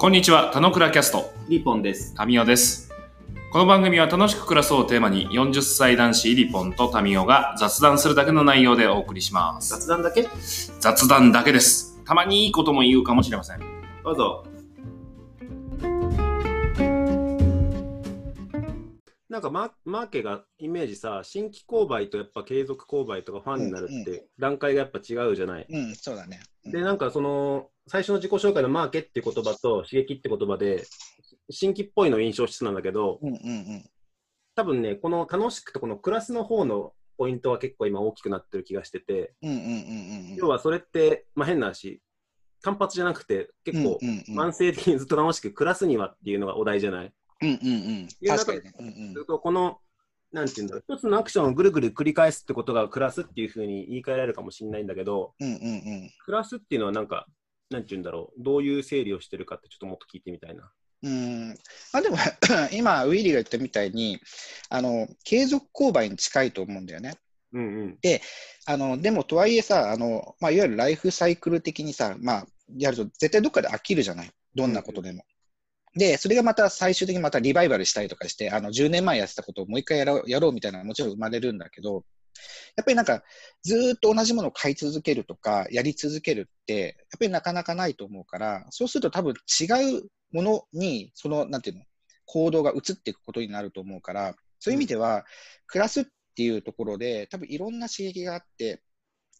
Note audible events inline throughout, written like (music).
こんにちは、田野倉キャスト、リポンです。タミオです。この番組は楽しく暮らそうをテーマに40歳男子リポンとタミオが雑談するだけの内容でお送りします。雑談だけ？雑談だけです。たまにいいことも言うかもしれません。どうぞ。なんかママーケがイメージさ、新規購買とやっぱ継続購買とかファンになるうんうって段階がやっぱ違うじゃない。うん、そうだね。うんで、なんかその最初の自己紹介のマーケって言葉と刺激って言葉で新規っぽいの印象質なんだけど、うんうんうん。多分ね、この楽しくとこのクラスの方のポイントは結構今大きくなってる気がしてて、うんうんうんうん要はそれって、まあ、変な話、単発じゃなくて結構うんうんうん慢性的にずっと楽しく暮らすにはっていうのがお題じゃない？うんうんうん。確かにね。うんするとこの、なんていうんだろう、一つのアクションをぐるぐる繰り返すってことが暮らすっていうふうに言い換えられるかもしれないんだけど、うんうんうん暮らすっていうのはなんか、なんていうんだろう、どういう整理をしてるかってちょっともっと聞いてみたいな。うん。うん。まあでも、(clears throat) 今、ウィリーが言ったみたいに、あの、継続購買に近いと思うんだよね。うんうん。あの、でも、とはいえさ、あの、まあ、いわゆるライフサイクル的にさ、まあ、やると絶対どっかで飽きるじゃない？どんなことでも。で、それがまた最終的にまたリバイバルしたりとかして、あの、10年前やってたことをもう一回やろうやろうみたいなのはもちろん生まれるんだけど、やっぱりなんか、ずーっと同じものを買い続けるとか、やり続けるって、やっぱりなかなかないと思うから、そうすると多分違うものに、その、なんていうの、行動が移っていくことになると思うから、そういう意味では、暮らすっていうところで、多分いろんな刺激があって、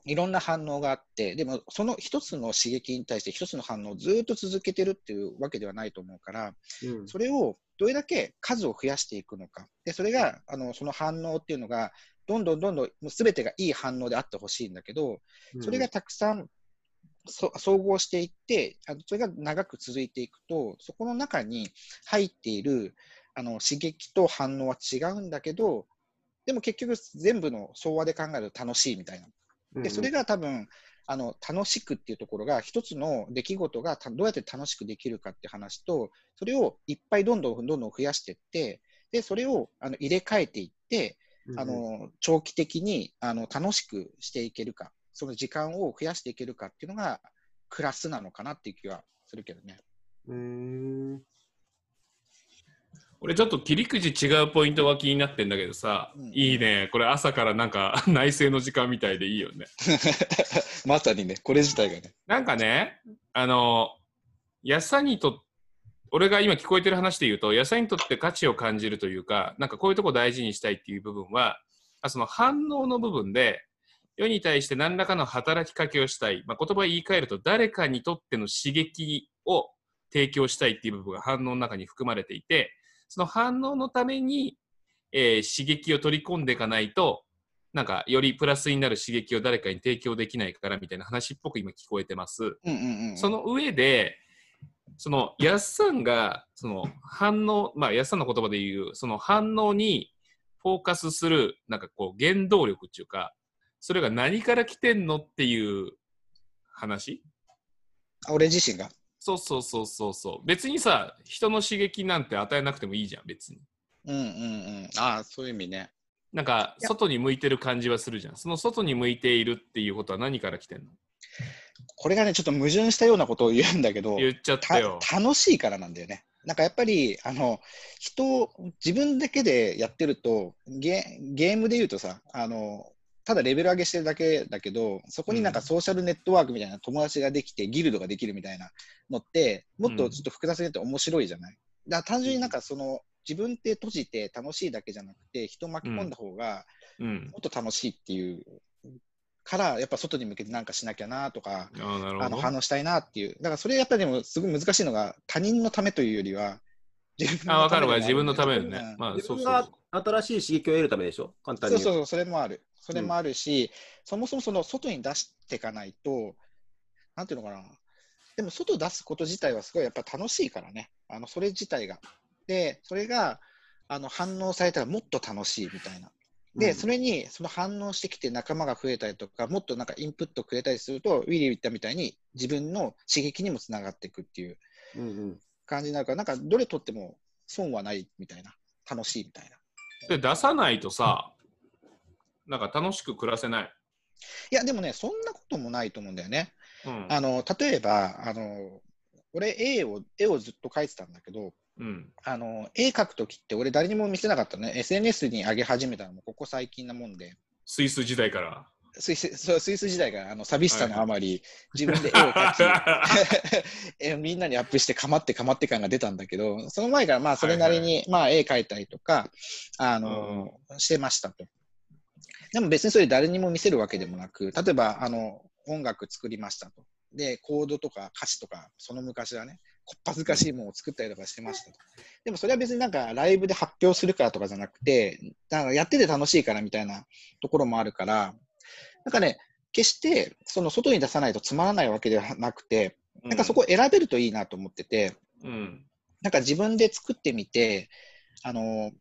いろんな反応があって、でもその一つの刺激に対して一つの反応をずっと続けてるっていうわけではないと思うから、うんそれをどれだけ数を増やしていくのか。で、それが、あの、その反応っていうのが、どんどんどんどん、もう全てがいい反応であってほしいんだけど、それがたくさんそ総合していって、あのそれが長く続いていくと、そこの中に入っているあの刺激と反応は違うんだけど、でも結局全部の総和で考えると楽しいみたいな。で、それが、が多分、あの、楽しくっていうところが、一つの出来事がたどうやって楽しくできるかって話と、それをいっぱいどんどんどんどん増やしていって、で、それをあの入れ替えていって、うんあ、の、長期的にあの楽しくしていけるか、その時間を増やしていけるかっていうのが、クラスなのかなっていう気はするけどね。うーん。俺ちょっと切り口違うポイントが気になってんだけどさ、うんいいね。これ朝からなんか (laughs) 内政の時間みたいでいいよね。(laughs) まさにね、これ自体がね。なんかね、あの、野菜にと俺が今聞こえてる話で言うと、野菜にとって価値を感じるというか、なんかこういうとこ大事にしたいっていう部分は、あその反応の部分で、世に対して何らかの働きかけをしたい。まあ、言葉を言い換えると、誰かにとっての刺激を提供したいっていう部分が反応の中に含まれていて、その反応のために、えー刺激を取り込んでいかないと、なんかよりプラスになる刺激を誰かに提供できないからみたいな話っぽく今聞こえてます。うんうんうん。その上で、その安さんがその反応、まあ安さんの言葉で言う、その反応にフォーカスする、なんかこう原動力っていうか、それが何から来てんのっていう話？あ俺自身が？そうそうそうそうそう。別にさ、人の刺激なんて与えなくてもいいじゃん、別に。うんうんうん。ああ、そういう意味ね。なんか、外に向いてる感じはするじゃん。その外に向いているっていうことは何から来てんの？これがね、ちょっと矛盾したようなことを言うんだけど、言っちゃったたよ。楽しいからなんだよね。なんかやっぱり、あの、人、自分だけでやってると、ゲゲームで言うとさ、あの、ただレベル上げしてるだけだけど、そこになんかうんソーシャルネットワークみたいな友達ができて、ギルドができるみたいなのって、もっとちょっと複雑にやって面白いじゃない？だから単純になんかその、自分って閉じて楽しいだけじゃなくて、人を巻き込んだ方がうん。もっと楽しいっていうから、やっぱ外に向けてなんかしなきゃなとか、あの反応したいなっていう。だからそれやっぱりでもすごい難しいのが他人のためというよりは自分あ、わかるわ。自分のためのね。まあ、そうそう自分が新しい刺激を得るためでしょ？簡単にそうそうそう、それもある。それもあるし、そもそもその外に出していかないと、なんていうのかな。でも外出すこと自体はすごいやっぱ楽しいからね。あのそれ自体が。で、それがあの反応されたらもっと楽しいみたいな。で、うんそれにその反応してきて仲間が増えたりとか、もっとなんかインプットくれたりすると、ウィリー言ったみたいに自分の刺激にもつながっていくっていううんうん感じになるから、なんかどれとっても損はないみたいな、楽しいみたいな。で出さないとさ、なんか楽しく暮らせない。いや、でもね、そんなこともないと思うんだよね。うん、あの例えばあの、俺絵を、絵をずっと描いてたんだけど、うん。あの、絵描くときって俺誰にも見せなかったのね。SNS に上げ始めたのもここ最近なもんで。スイス時代から。スイスそうスイス時代からあの寂しさのあまり、自分で絵を描き (laughs) えみんなにアップしてかまってかまって感が出たんだけど、その前からまあそれなりに、まあ絵描いたりとか、あの、してましたと。でも別にそれ誰にも見せるわけでもなく、例えばあの音楽作りましたと。で、コードとか歌詞とか、その昔はね、こっぱずかしいものを作ったりとかしてましたと。でもそれは別になんかライブで発表するからとかじゃなくて、なんかやってて楽しいからみたいなところもあるから、なんかね、決してその外に出さないとつまらないわけではなくて、なんかそこを選べるといいなと思ってて、うん。なんか自分で作ってみて、あの、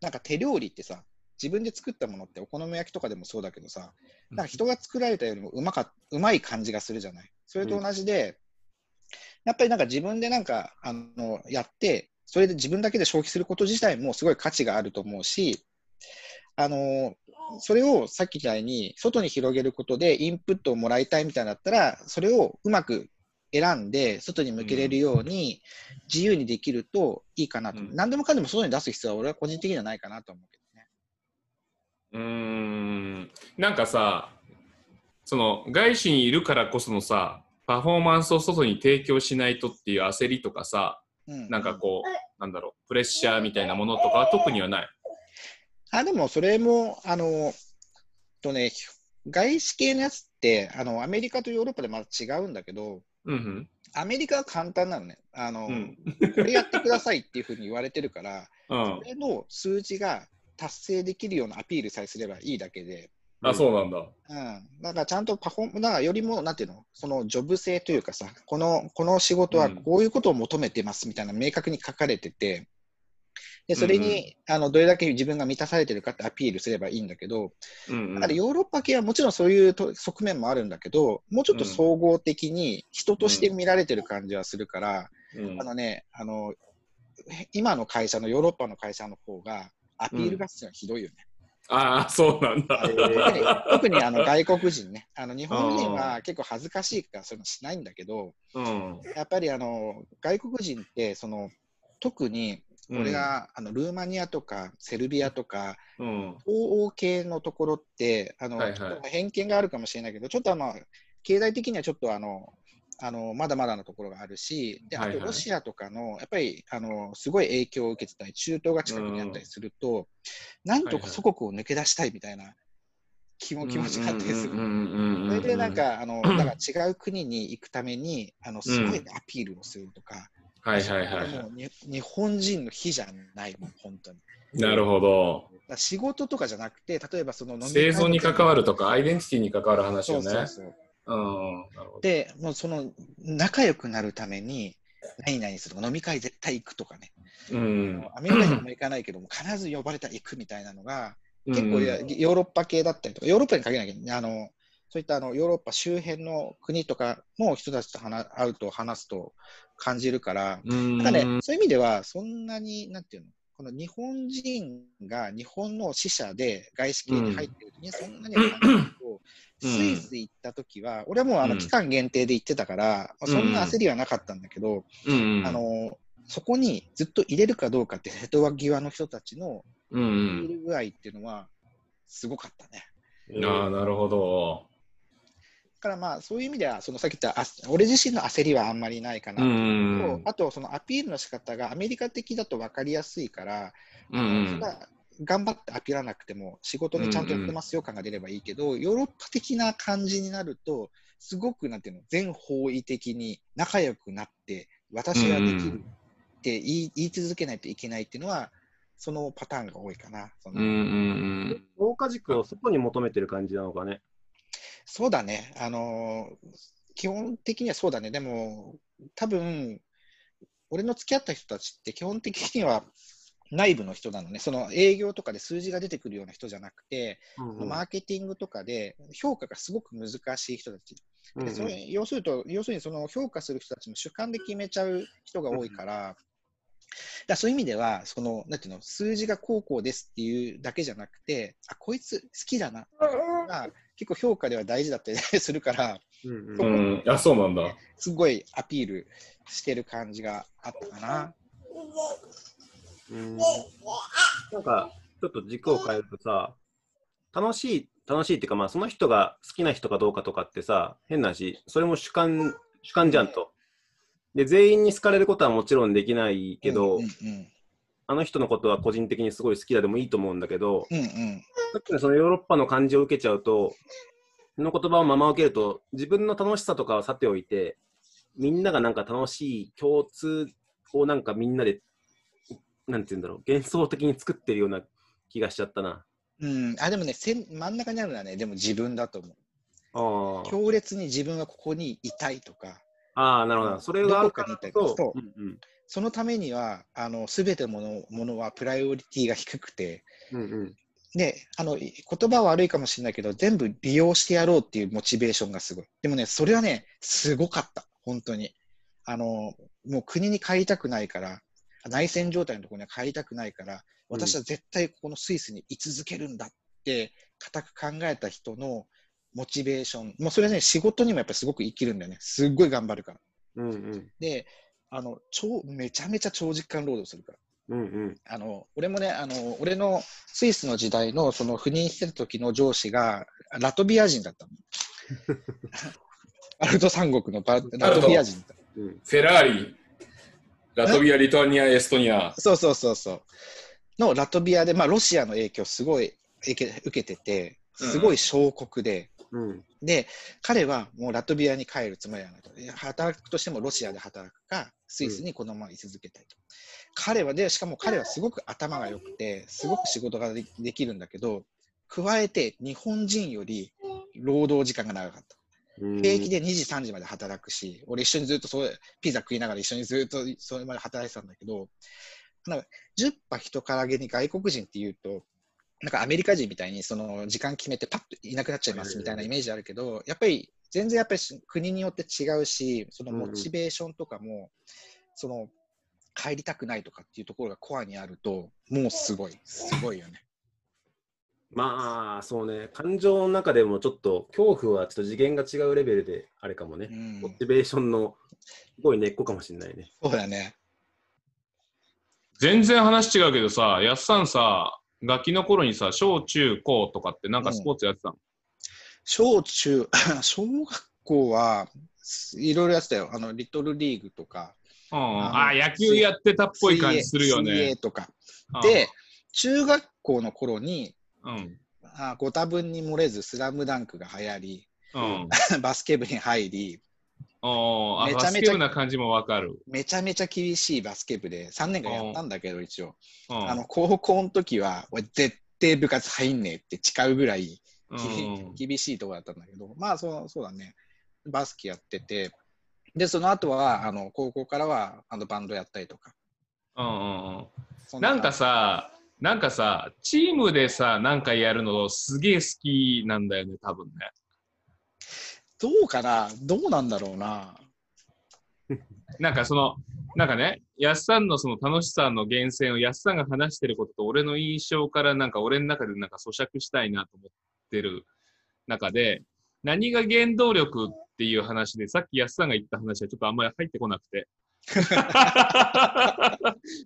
なんか手料理ってさ、自分で作ったものってお好み焼きとかでもそうだけどさ、なんか人が作られたよりもうまかうまい感じがするじゃない。それと同じで、やっぱりなんか自分でなんかあのやって、それで自分だけで消費すること自体もすごい価値があると思うし、あのそれをさっきみたいに外に広げることでインプットをもらいたいみたいだったら、それをうまく選んで外に向けれるように自由にできるといいかなと。うん何でもかんでも外に出す必要は俺は個人的にはないかなと思うけどね。うーん。なんかさ、その外資にいるからこそのさ、パフォーマンスを外に提供しないとっていう焦りとかさ、うん、なんかこう、なんだろう、プレッシャーみたいなものとかは特にはない？あ、でもそれも、あの、とね、外資系のやつって、あの、アメリカとヨーロッパでまた違うんだけど、うんアメリカは簡単なのね。あの、うん。うん。これやってくださいっていうふうに言われてるから、うんそ。れの数字が達成できるようなアピールさえすればいいだけで、あ、そうなんだ。うん。だからちゃんとパフォーム、だからよりも、なんていうの、そのジョブ性というかさ、この、この仕事はこういうことを求めてますみたいな明確に書かれてて、で、それに、あの、どれだけ自分が満たされてるかってアピールすればいいんだけど、うん、うん。だからヨーロッパ系はもちろんそういうと側面もあるんだけど、もうちょっと総合的に人として見られてる感じはするから、うんあのね、あの、今の会社のヨーロッパの会社の方がアピールがひどいよね。ああ、そうなんだ。え特にー特にあの外国人ね。あの日本人は結構恥ずかしいからそういうのしないんだけど、うん。やっぱりあの外国人ってその特に俺が、あのルーマニアとかセルビアとかうん。東欧系のところってあの、はいはい偏見があるかもしれないけど、ちょっとあの経済的にはちょっとあのあのまだまだのところがあるし、であとロシアとかのやっぱりあのすごい影響を受けてたり、中東が近くにあったりすると、なんとか祖国を抜け出したいみたいな気も気持ちがあったりする。それでなん、か、あの、だから違う国に行くために、あの、すごいアピールをするとか、はいはいはい日本人の日じゃないもん、本当に。い。なるほど。仕事とかじゃなくて、例えばその生存に関わるとか、アイでデンティティに関わる話そよね。うそうそう。で、もうその仲良くなるために、何々するとか、飲み会絶対行くとかね。うん。アメリカにも行かないけども、必ず呼ばれたら行くみたいなのが、結構うんやヨーロッパ系だったりとか、ヨーロッパに限らないけどね、あのそういったあのヨーロッパ周辺の国とかの人たちと話会うと話すと感じるから、うん。なんかね、そういう意味では、そんなに、なんていうの、この日本人が日本の支社で外資系に入ってる時にそんなには感じないけど、うんスイス行った時は、俺はもうあのうん期間限定で行ってたから、まあそんな焦りはなかったんだけど、うん。あのそこにずっと入れるかどうかって、瀬戸際の人たちのうんうん。入れる具合っていうのは、すごかったね。ああ、なるほど。だからまあ、そういう意味では、そのさっき言った、あ俺自身の焦りはあんまりないかなうというん。あと、そのアピールの仕方がアメリカ的だと分かりやすいから、うん頑張ってアピらなくても、仕事にちゃんとやってますよ感が出ればいいけど、ヨーロッパ的な感じになると、すごくなんていうの、全方位的に仲良くなって、私はできるって言い言い続けないといけないっていうのは、そのパターンが多いかな。そのうんうん評価軸を外に求めてる感じなのかね。そうだね。あのー基本的にはそうだね。でも、多分、俺の付き合った人たちって基本的には内部の人なのね。その営業とかで数字が出てくるような人じゃなくて、うんマーケティングとかで評価がすごく難しい人たち。うんでそれ要すると要するにその評価する人たちも主観で決めちゃう人が多いから、だそういう意味ではそのなんていうの数字がこうこうですっていうだけじゃなくてあこいつ好きだなが結構評価では大事だったり (laughs) するから、うんううんん。あ、そうなんだ。すごいアピールしてる感じがあったかな。うん。なんか、ちょっと軸を変えるとさ、楽しい、楽しいっていうか、まあ、その人が好きな人かどうかとかってさ、変な話、それも主観、主観じゃんと。で、全員に好かれることはもちろんできないけど、うんうんあの人のことは個人的にすごい好きだでもいいと思うんだけど、うんうん。さっきのそのヨーロッパの感じを受けちゃうと、その言葉をまま受けると、自分の楽しさとかはさておいて、みんながなんか楽しい共通をなんかみんなで、なんて言うんだろう、幻想的に作ってるような気がしちゃったな。うん、あでもねせん、真ん中にあるのはね、でも自分だと思う。あー強烈に自分はここにいたいとか、あー、なるほど。それがあるからどこかにいたこそうんうんそのためには、あの全てのものものはプライオリティが低くて、うんうんであのい言葉は悪いかもしれないけど、全部利用してやろうっていうモチベーションがすごい。でもね、それはね、すごかった、本当に。あのもう国に帰りたくないから、内戦状態のところには帰りたくないから、私は絶対このスイスに居続けるんだって、固く考えた人のモチベーション、もうそれね、仕事にもやっぱりすごく生きるんだよね。すっごい頑張るから。うんうんで、あの超めちゃめちゃ長時間労働するから。うんうんあの俺もねあの、俺のスイスの時代のその赴任してた時の上司がラトビア人だったの。(laughs) バルト三国のバラトビア人だった。うんフェラーリ、ラトビア、リトアニア、エストニア。そうそうそうそう。のラトビアで、まあ、ロシアの影響すごい受け受けてて、すごい小国で、うんで、彼はもうラトビアに帰るつもりはないと。働くとしてもロシアで働くか、スイスにこのまま居続けたいと。彼はで、しかも彼はすごく頭が良くて、すごく仕事がでできるんだけど、加えて日本人より労働時間が長かった。うん平気で2時、3時まで働くし、俺一緒にずっとそれピザ食いながら一緒にずっとそれまで働いてたんだけど、なんか10羽人からげに外国人っていうと、なんかアメリカ人みたいにその時間決めてパッといなくなっちゃいますみたいなイメージあるけど、やっぱり全然やっぱり国によって違うし、そのモチベーションとかも、その帰りたくないとかっていうところがコアにあると、もうすごい、すごいよね。まあ、そうね、感情の中でもちょっと恐怖はちょっと次元が違うレベルであれかもねう。んモ、チベーションのすごい根っこかもしれないね。そうだね。全然話違うけどさ、やっさんさ、ガキの頃にさ、小中高とかってなんかスポーツやってたの、小中、(laughs) 小学校はいろいろやってたよ。あの、リトルリーグとか、うん、あ野球やってたっぽい感じするよ水泳ね。とか。うんで、中学校の頃に、うん。あご多分に漏れず、スラムダンクが流行り、うん。(laughs) バスケ部に入り、あめちゃめちゃな感じもわかる。めちゃめちゃ厳しいバスケ部で3年間やったんだけど、一応。うん。あの、高校の時は、俺絶対部活入んねえって誓うぐらい、厳しいところだったんだけど、まあそうそうだね、バスケやってて、で、その後は、あの高校からはあのバンドやったりとか。うんうんうん。そなんかさ、なんかさ、チームでさ、なんかやるのすげえ好きなんだよね、多分ね。どうかな？どうなんだろうな。なんかその、なんかね、やっさんのその楽しさの源泉をやっさんが話してることと俺の印象からなんか俺の中でなんか咀嚼したいなと思ってる中で、何が原動力っていう話で、さっきやっさんが言った話はちょっとあんまり入ってこなくて。(laughs)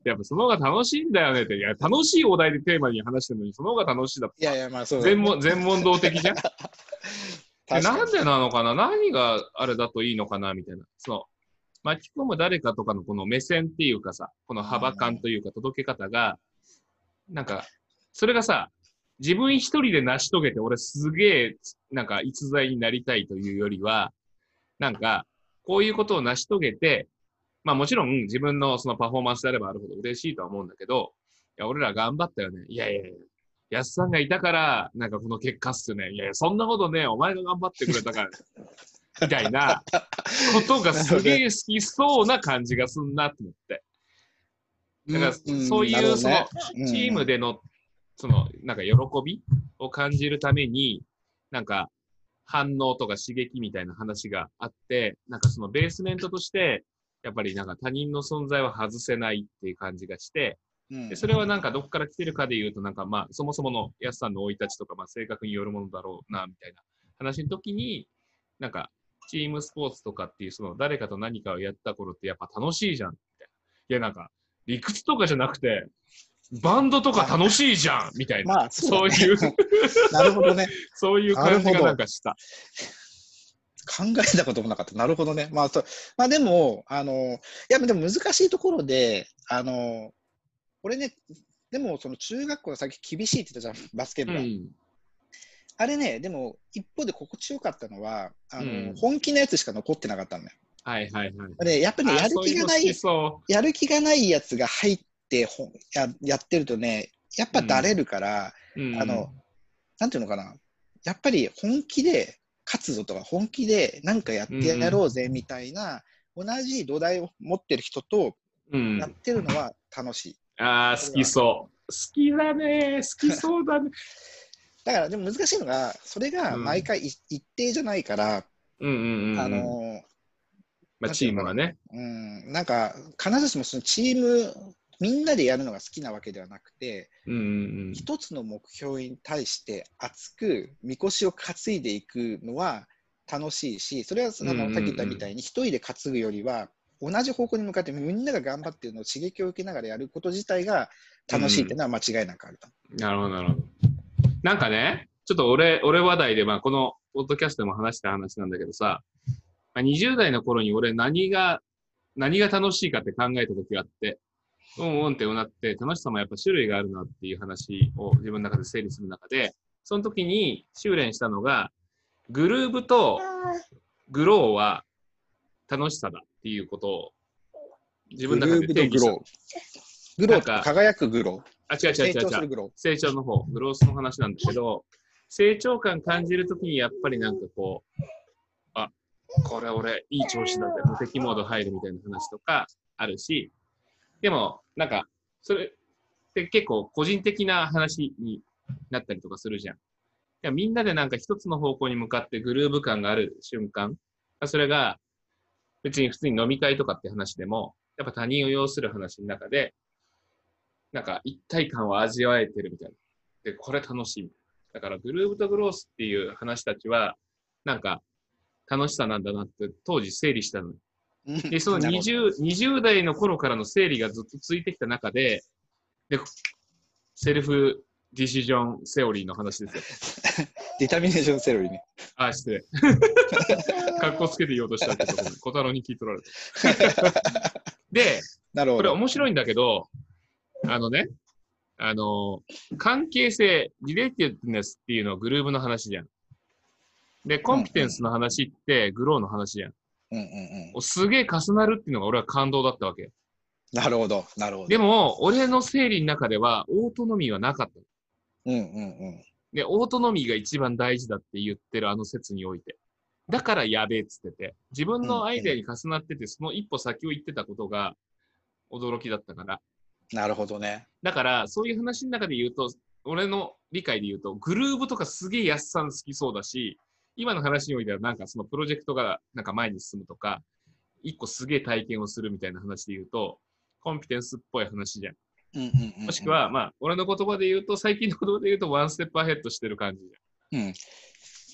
やっぱその方が楽しいんだよねって、いや、楽しいお題でテーマに話してるのに、その方が楽しいだいやいや、まあそうだね。全問全問答的じゃん？(laughs) なんでなのかな？何があれだといいのかな？みたいな。その、巻き込む誰かとかのこの目線っていうかさ、この幅感というか届け方が、なんか、それがさ、自分一人で成し遂げて、俺すげえ、なんか逸材になりたいというよりは、なんか、こういうことを成し遂げて、まあもちろん自分のそのパフォーマンスであればあるほど嬉しいとは思うんだけど、いや、俺ら頑張ったよね。いやいやいや、安さんがいたから、なんかこの結果っすよね。いやいや、そんなことね、お前が頑張ってくれたから、(laughs) みたいなことがすげえ好きそうな感じがすんなと思って。だから、そういう、その、チームで。での、その、なんか喜びを感じるために、なんか、反応とか刺激みたいな話があって、なんかそのベースメントとして、やっぱりなんか他人の存在は外せないっていう感じがして、うんでそれはなんかどこから来てるかで言うと、なんかまあ、そもそもの安さんの生い立ちとか、まあ、性格によるものだろうな、みたいな話の時に、なんか、チームスポーツとかっていう、その誰かと何かをやった頃ってやっぱ楽しいじゃん。みたいないや、なんか、理屈とかじゃなくて、バンドとか楽しいじゃんみたいな。まあ、そうだねいう、なるほどね。(laughs) そういう感じがなんかした。考えたこともなかった。なるほどね。まあ、そうまあ、でも、あの、いや、でも難しいところで、あの、俺ね、でも、その中学校の先厳しいって言ったじゃん、バスケ部は。うん。あれね、でも、一方で心地よかったのは、あの、うん本気のやつしか残ってなかったんだよ。はいはいはい。で、やっぱりね、あやる気がなそういやる気がないやつが入ってほんややってるとね、やっぱだれるから、う。うんあの、なんていうのかな、やっぱり本気で勝つぞとか、本気でなんかやってやろうぜみたいな、同じ土台を持ってる人とうんやってるのは楽しい。ああ、好きそう。好きだね。好きそうだね。(laughs) だから、でも難しいのが、それが毎回い一定じゃないから、うんうんうんうん。あのまあ、チームがね。うん、なんか、必ずしもそのチーム、みんなでやるのが好きなわけではなくて、うんうん一つの目標に対して熱くみこしを担いでいくのは楽しいし、それはあうんうんうんのさっき言ったみたいに、一人で担ぐよりは、同じ方向に向かってみんなが頑張っているのを刺激を受けながらやること自体が楽しいっていうのは間違いなくあると。うん。なるほど、なるほど。なんかね、ちょっと俺、俺話題で、まあ、このポッドキャストでも話した話なんだけどさ、まあ、20代の頃に俺何が、何が楽しいかって考えた時があって、うんうんってうなって、楽しさもやっぱ種類があるなっていう話を自分の中で整理する中で、その時に修練したのが、グルーブとグローは楽しさだっていうことを自分の中で定義した。グロー。グローか輝くグロあ、違うー。成違う違う違う。長するグロ成長の方、グロースの話なんだけど、成長感感じるときにやっぱりなんかこう、あ、これ俺いい調子だぜ、無敵モード入るみたいな話とかあるし、でもなんか、それって結構個人的な話になったりとかするじゃん。いやみんなでなんか一つの方向に向かってグルーヴ感がある瞬間、それが別に普通に飲み会とかって話でも、やっぱ他人を要する話の中で、なんか一体感を味わえてるみたいな。で、これ楽しい。だからグルーブとグロースっていう話たちは、なんか楽しさなんだなって当時整理したの。ー。で、そのなるほど20、20代の頃からの整理がずっと続いてきた中で、で、セルフディシジョンセオリーの話ですよ。(laughs) ディタミネーションセロリね。あ、失礼。かっこつけて言おうとしたってところに、小太郎に聞い取られた。(laughs) で、なるほど。これ面白いんだけど、あのね、あの、関係性、リレーティブネスっていうのはグルーブの話じゃん。で、コンピテンスの話ってグローの話じゃん。うんうんうん。おすげえ重なるっていうのが俺は感動だったわけ。なるほど。なるほど。でも、俺の整理の中ではオートノミーはなかった。うんうんうん。で、オートノミーが一番大事だって言ってるあの説において。だからやべえっつってて、自分のアイデアに重なってて、その一歩先を言ってたことが驚きだったから。なるほどね。だから、そういう話の中で言うと、俺の理解で言うと、グルーブとかすげえ安さん好きそうだし、今の話においては、なんかそのプロジェクトがなんか前に進むとか、一個すげえ体験をするみたいな話で言うと、コンピテンスっぽい話じゃん。うんうんうんうん。もしくは、まあ、俺の言葉で言うと、最近の言葉で言うと、ワンステップアヘッドしてる感じじゃん。うん。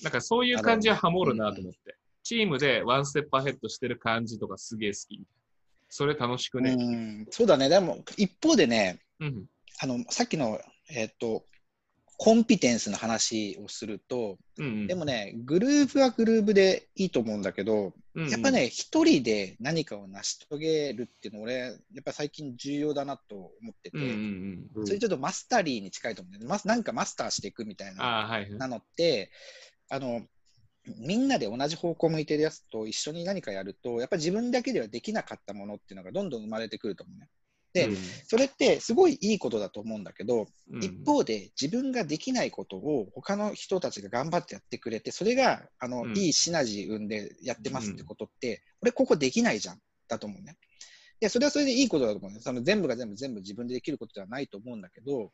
なんかそういう感じはハモるなと思って。チームでワンステップアヘッドしてる感じとかすげえ好き。それ楽しくね。うん、そうだね。でも、一方でね、うん。あの、さっきの、えっ、と、コンピテンスの話をすると、うんうん。でもね、グルーブはグルーブでいいと思うんだけど、うんうん、やっぱね、一人で何かを成し遂げるっていうの俺、やっぱ最近重要だなと思ってて、うんうんうん。それちょっとマスタリーに近いと思うんだよなんかマスターしていくみたいなはい。なのって、あの、みんなで同じ方向向いてるやつと一緒に何かやると、やっぱり自分だけではできなかったものっていうのがどんどん生まれてくると思うね。でうんそれってすごいいいことだと思うんだけど、うん一方で自分ができないことを他の人たちが頑張ってやってくれて、それがあの、うんいいシナジー生んでやってますってことって、俺ここできないじゃんだと思うね。で、それはそれでいいことだと思うね。その全部が全部全部自分でできることではないと思うんだけど。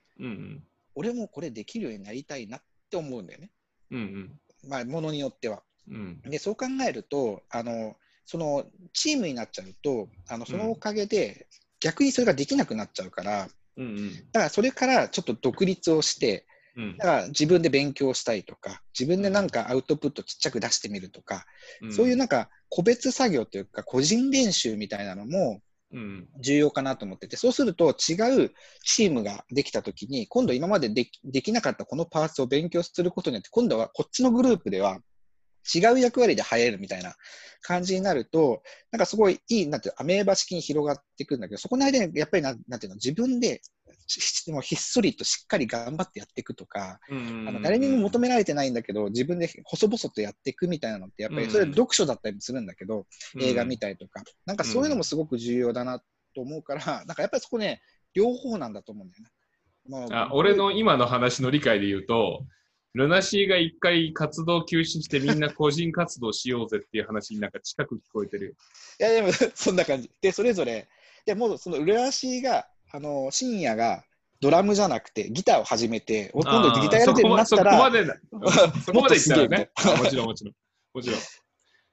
俺もこれできるようになりたいなって思うんだよね。うんうん。まあ、ものによっては。うん。で、そう考えると、あの、そのチームになっちゃうと、あのそのおかげで、逆にそれができなくなっちゃうから、うんうん。だからそれからちょっと独立をして、うんだから自分で勉強したいとか、自分でなんかアウトプットちっちゃく出してみるとか、そういうなんか個別作業というか、個人練習みたいなのもうん。重要かなと思ってて、そうすると違うチームができたときに、今度今までできできなかったこのパーツを勉強することによって、今度はこっちのグループでは違う役割で入れるみたいな感じになると、なんかすごいいい、なんていうのアメーバ式に広がっていくんだけど、そこの間にやっぱりなんなんていうの、自分でしもうひっそりとしっかり頑張ってやっていくとか、うんあの誰にも求められてないんだけど、自分で細々とやっていくみたいなのって、やっぱりそれうん読書だったりするんだけど、映画見たたりとか、なんかそういうのもすごく重要だなと思うから、なんかやっぱりそこね、両方なんだと思うんだよね。まあ俺の今の話の理解で言うと、ルナシーが一回活動休止してみんな個人活動しようぜっていう話になんか近く聞こえてるよ。いや、でも (laughs) そんな感じ。で、それぞれ、でもうその浦足が、あの、深夜がドラムじゃなくてギターを始めて、お今度ギターやるってなったそこら、まで、そこまでい (laughs) ったらねもちろんもちろん。もちろん。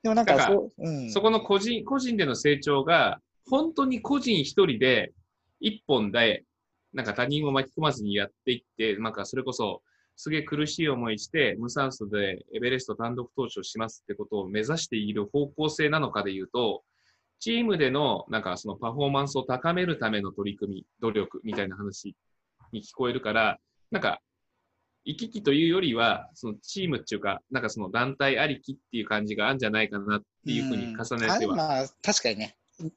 でもなんだかそう、うん、そこの個人、個人での成長が、本当に個人一人で、一本で、なんか他人を巻き込まずにやっていって、なんかそれこそ、すげえ苦しい思いして、無酸素でエベレスト単独投資をしますってことを目指している方向性なのかで言うと、チームでの、なんかそのパフォーマンスを高めるための取り組み、努力みたいな話に聞こえるから、なんか、行き来というよりは、そのチームっていうか、なんかその団体ありきっていう感じがあるんじゃないかなっていうふうに重ねては。あまあ、確かにね。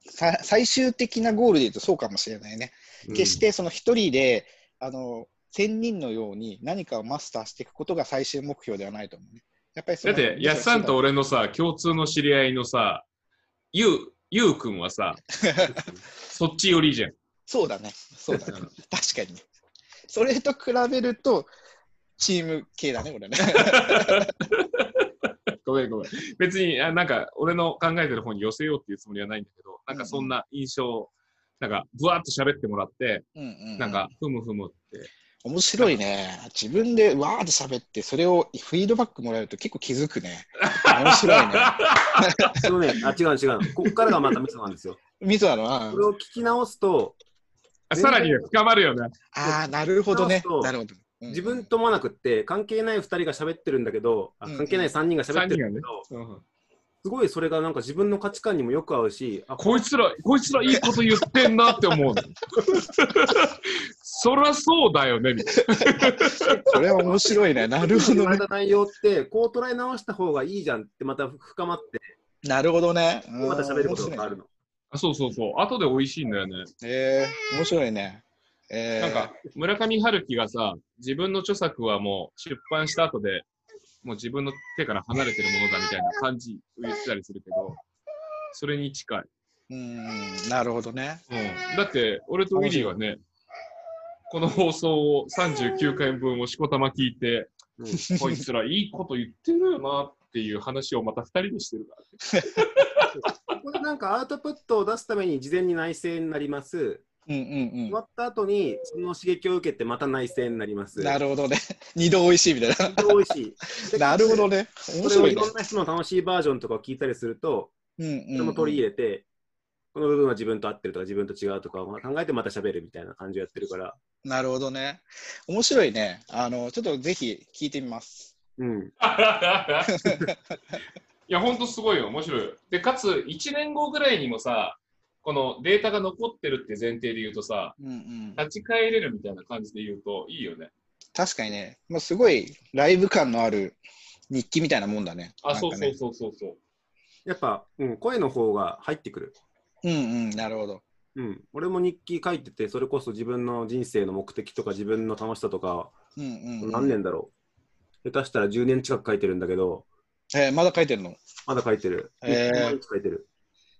さ最終的なゴールで言うとそうかもしれないね。決してその一人で、あの、千人のように何かをマスターしていくことが最終目標ではないと思うね。やっぱりだって、やっさんと俺のさ、共通の知り合いのさ、ゆう、ゆうくんはさ、(laughs) そっち寄りじゃん。そうだね。そうだね。確かにね。それと比べると、チーム系だね、俺ね。(laughs) ごめんごめん。別に、あなんか、俺の考えてる方に寄せようっていうつもりはないんだけど、なんかそんな印象を、なんか、ぶわっと喋ってもらって、うんうんうんなんか、ふむふむって。面白いね。自分でわーって喋って、それをフィードバックもらえると結構気づくね。面白いね。(laughs) そのね、あ、違う違う。ここからがまたミソなんですよ。(laughs) ミソなの？はこれを聞き直すと、あさらに深まるよね。ああ、なるほどねそう。なるほど。うん自分と思わなくって、関係ない2人が喋ってるんだけど、関係ない3人が喋ってるんだけど、うんすごいそれがなんか自分の価値観にもよく合うし、あこいつら、こいつらいいこと言ってんなって思うの。そりゃそうだよね、みたいこれは面白いね。なるほどね言われ。た内容って、こう捉え直した方がいいじゃんってまた深まって、なるほどね。うんまた喋ることが変わるの。な。そうそうそう。後で美味しいんだよね。えー、面白いね。えー、なんか、村上春樹がさ、自分の著作はもう出版した後で、もう自分の手から離れてるものだみたいな感じを言ってたりするけど、それに近い。うん、なるほどね。うん、だって、俺とウィリーはね、この放送を39回分をしこたま聞いて、うんこいつらいいこと言ってるよなっていう話をまた2人でしてるからね。(laughs) (laughs) これなんかアウトプットを出すために事前に内省になります。うんうん終わった後にその刺激を受けてまた内省になります。うん。なるほどね。(laughs) 二度美味しいみたいな。美味しい。(laughs) なるほどね。面白いねそれをいろ。んな人の楽しいバージョンとかを聞いたりすると、うんうんそれも取り入れて、この部分は自分と合ってるとか自分と違うとかを考えてまた喋るみたいな感じをやってるから、なるほどね。面白いね。あの、ちょっとぜひ聞いてみます。うん。(laughs) いや、ほんとすごいよ、面白いよ。で、かつ、1年後ぐらいにもさ、このデータが残ってるって前提で言うとさ、うんうん。立ち返れるみたいな感じで言うといいよね。確かにね、もうすごいライブ感のある日記みたいなもんだね。あ、そうそうそうそうそう。やっぱ、うん、声の方が入ってくる。うんうん、なるほど。うん。俺も日記書いてて、それこそ自分の人生の目的とか自分の楽しさとか、うんうん、うん。何年だろう。下手したら10年近く書いてるんだけど、えーまだ書いてるの？まだ書いてる。へー書いてる。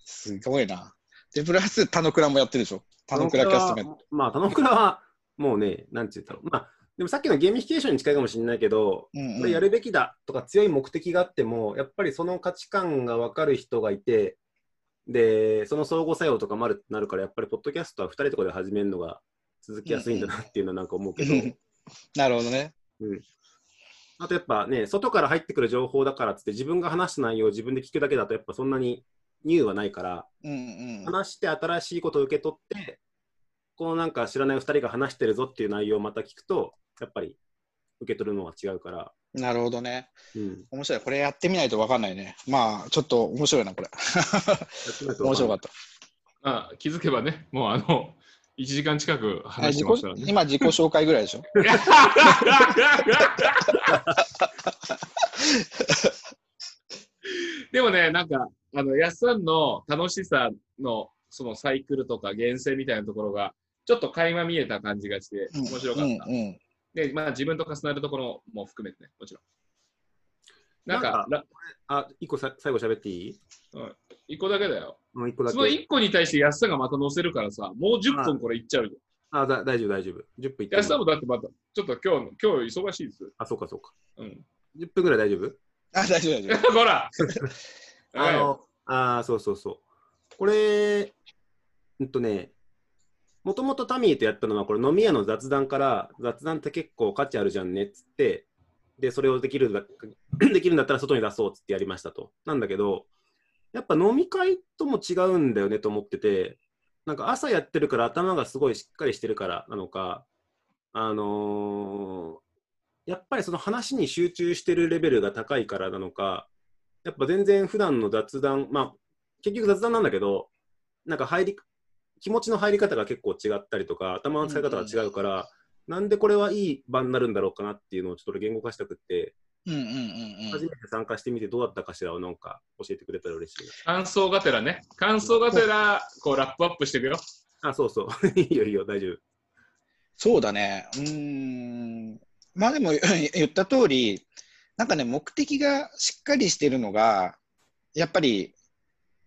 すごいな。で、プラス、たのくらもやってるでしょ？たのくらキャストメント。はまあ、たのくらは、もうね、なんて言ったろう。まあ、でもさっきのゲーミフィケーションに近いかもしれないけど、うんうんこれやるべきだとか強い目的があっても、やっぱりその価値観が分かる人がいて、で、その相互作用とかもあるなるから、やっぱりポッドキャストは2人とかで始めるのが続きやすいんだなっていうのはなんか思うけど、なるほどね。あとやっぱね、外から入ってくる情報だからっつって自分が話した内容を自分で聞くだけだとやっぱそんなにニューはないから、うんうん。話して新しいことを受け取って、このなんか知らない2人が話してるぞっていう内容をまた聞くと、やっぱり受け取るのが違うから。なるほどね。うん。面白い。これやってみないと分かんないね。まあ、ちょっと面白いな、これ。面白かっった。あ気づけばね、もうあの、1時間近くあ話してましたね。今、自己紹介ぐらいでしょ？(laughs) でもね、なんか、あの、やっさんの楽しさの、そのサイクルとか厳選みたいなところが、ちょっと垣間見えた感じがして、うん面白かった。うんうんで、まあ自分と重なるところも含めてね、もちろん。なんか、なんあ、一個さ最後喋っていい？ら一個だけだよ。もう一個だけそ。の一個に対して安さんがまた載せるからさ、もう10分これいっちゃうよ。あだ大丈夫、大丈夫。10分いっ安さんもだってまた、ちょっと今日の、今日忙しいです。あ、そうか、そうか。うん。10分ぐらい大丈夫？あ、大丈夫、大丈夫。(laughs) ほらあの、あーそうそうそう。これ、うんとね、もともとタミーとやったのは、これ飲み屋の雑談から、雑談って結構価値あるじゃんねっつって、で、それをできるんだ (clears throat) できるんだったら外に出そうっつってやりましたと。なんだけど、やっぱ飲み会とも違うんだよねと思ってて、なんか朝やってるから頭がすごいしっかりしてるからなのか、あのーやっぱりその話に集中してるレベルが高いからなのか、やっぱ全然普段の雑談、まあ、結局雑談なんだけど、なんか入り、気持ちの入り方が結構違ったりとか、頭の使い方が違うから、なんでこれはいい場になるんだろうかなっていうのをちょっと俺言語化したくって、うんうんうんうん。初めて参加してみてどうだったかしらをなんか教えてくれたら嬉しい感想がてらね。感想がてら、こうラップアップしていくよ。な。あ、そうそう。(laughs) いいよいいよ、大丈夫。そうだね。うーん。まあでも (laughs) 言った通り、なんかね、目的がしっかりしてるのが、やっぱり、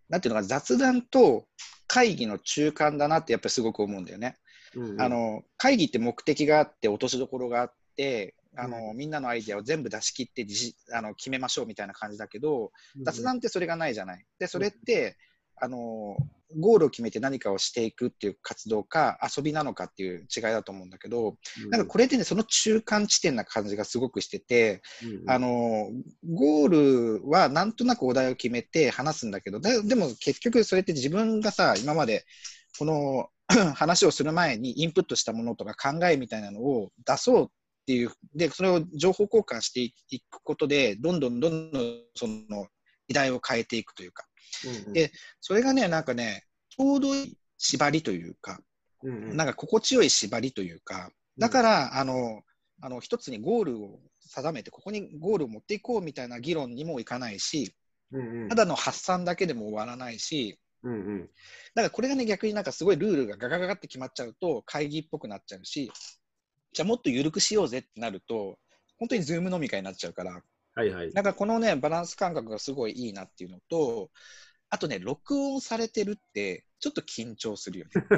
なんていうのかな、雑談と会議の中間だなってやっぱりすごく思うんだよね。うんうんあの会議って目的があって、落としどころがあって、あのみんなのアイデアを全部出し切ってあの決めましょうみたいな感じだけど、雑談ってそれがないじゃない。で、それって、あのゴールを決めて何かをしていくっていう活動か、遊びなのかっていう違いだと思うんだけど、なんかこれでね、その中間地点な感じがすごくしてて、うんうん。あのゴールはなんとなくお題を決めて話すんだけど、ででも結局それって自分がさ、今までこの (clears throat) 話をする前にインプットしたものとか考えみたいなのを出そうっていう、で、それを情報交換していくことで、どんどんどんどんその議題を変えていくというか、うんうん。でそれがね、なんかね、ちょうどいい縛りというか、うんうん。なんか心地よい縛りというか、だから、あの、あの一つにゴールを定めて、ここにゴールを持っていこうみたいな議論にもいかないし、うんうん。ただの発散だけでも終わらないし、うんうん。だからこれがね、逆になんかすごいルールがガガガガって決まっちゃうと、会議っぽくなっちゃうし、じゃあもっと緩くしようぜってなると、本当にズーム飲み会になっちゃうから、はいはい。なんかこのね、バランス感覚がすごいいいなっていうのと、あとね、録音されてるって、ちょっと緊張するよね。(laughs)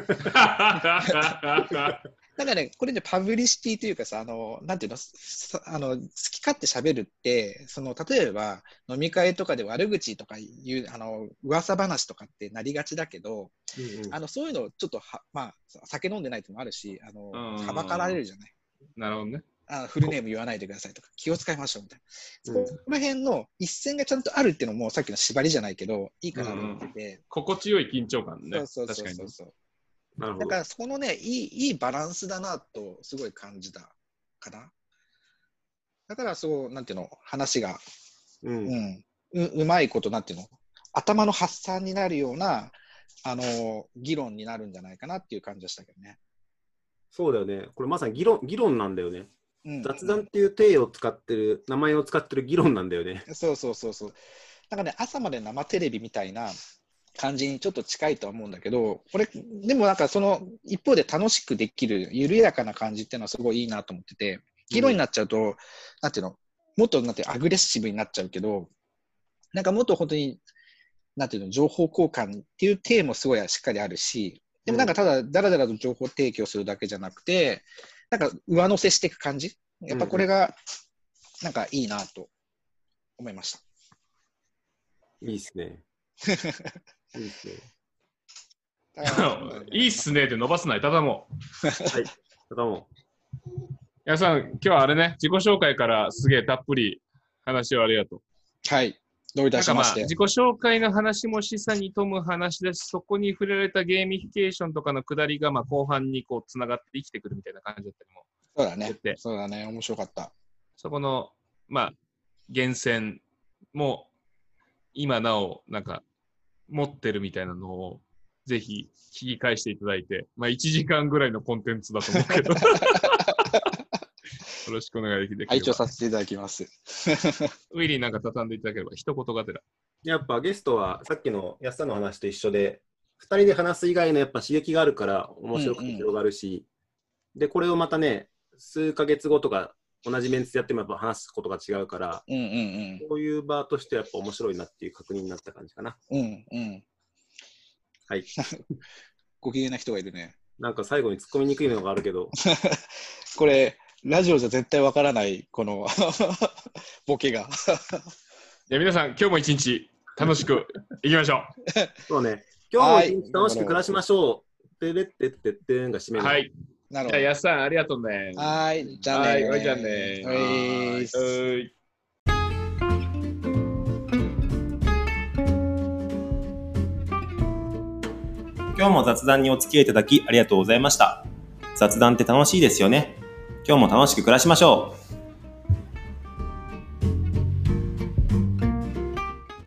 なんかね、これね、パブリシティというかさ、あの、なんていうの、さあの好き勝手喋るって、その、例えば、飲み会とかで悪口とかいう、あの、噂話とかってなりがちだけど、うんうんあの、そういうのちょっとは、まあ、酒飲んでないってのもあるし、あの、うんはばかられるじゃない。なるほどね。あフルネーム言わないでくださいとか、気を使いましょうみたいな。うんその辺の一線がちゃんとあるっていうのも、さっきの縛りじゃないけど、いいかなと思ってて。心地よい緊張感ね。そうそう確かにねそうそう。だからそこのね、いいいいバランスだなとすごい感じたかな。だからそう、なんていうの、話が、ううんん、ううまいこと、なんていうの、頭の発散になるような、あの、議論になるんじゃないかなっていう感じでしたけどね。そうだよね。これまさに議論議論なんだよね。うん、雑談っていう体を使ってる、名前を使ってる議論なんだよね。そうそうそうそう。なんかね、朝まで生テレビみたいな感じにちょっと近いとは思うんだけど、これ、でもなんかその一方で楽しくできる緩やかな感じっていうのはすごいいいなと思ってて、議論になっちゃうと、なんていうの、もっとなんてアグレッシブになっちゃうけど、なんかもっと本当に、なんていうの、情報交換っていう体もすごいしっかりあるし、でもなんかただだらだらと情報提供するだけじゃなくて、なんか上乗せしていく感じ？やっぱこれが、なんかいいなと思いました。いいっすね。(laughs) いいっすね。(laughs) いいっすねって伸ばすない、ただもう。はい。ただも皆さん、今日はあれね、自己紹介からすげえたっぷり話をありがとう。はい。どういたしまして。自己紹介の話も示唆に富む話だし、そこに触れられたゲーミフィケーションとかのくだりが、まあ、後半にこう、つながって生きてくるみたいな感じだったりも。そうだね。そうだね。面白かった。そこの、まあ、源泉も、今なお、なんか、持ってるみたいなのを、ぜひ聞き返していただいて、まあ、1時間ぐらいのコンテンツだと思うけど、(laughs) よろしくお願いできれば。拝聴させていただきます。ウィリーなんか畳んでいただければ、一言がてら。やっぱゲストはさっきの安さんの話と一緒で、2人で話す以外のやっぱ刺激があるから面白くて広がるし、で、これをまたね、数ヶ月後とか同じメンツでやってもやっぱ話すことが違うから、うんうんこういう場としてやっぱ面白いなっていう確認になった感じかな。うん。うんうん。はい。(laughs) ご機嫌な人がいるね。なんか最後に突っ込みにくいのがあるけど、(laughs) これ、ラジオじゃ絶対わからない、この (laughs) ボケが。じゃあ皆さん、今日も一日楽しくいきましょそうね、今日も一日楽しく暮らしましょう。てれってってってんが締め。はい。じゃあ、なるほど。やっさん、ありがとうね。はい、じゃあねはいじゃあねはいはい今日も雑談にお付き合いいただきありがとうございました。雑談って楽しいですよね。今日も楽しく暮らしましょう。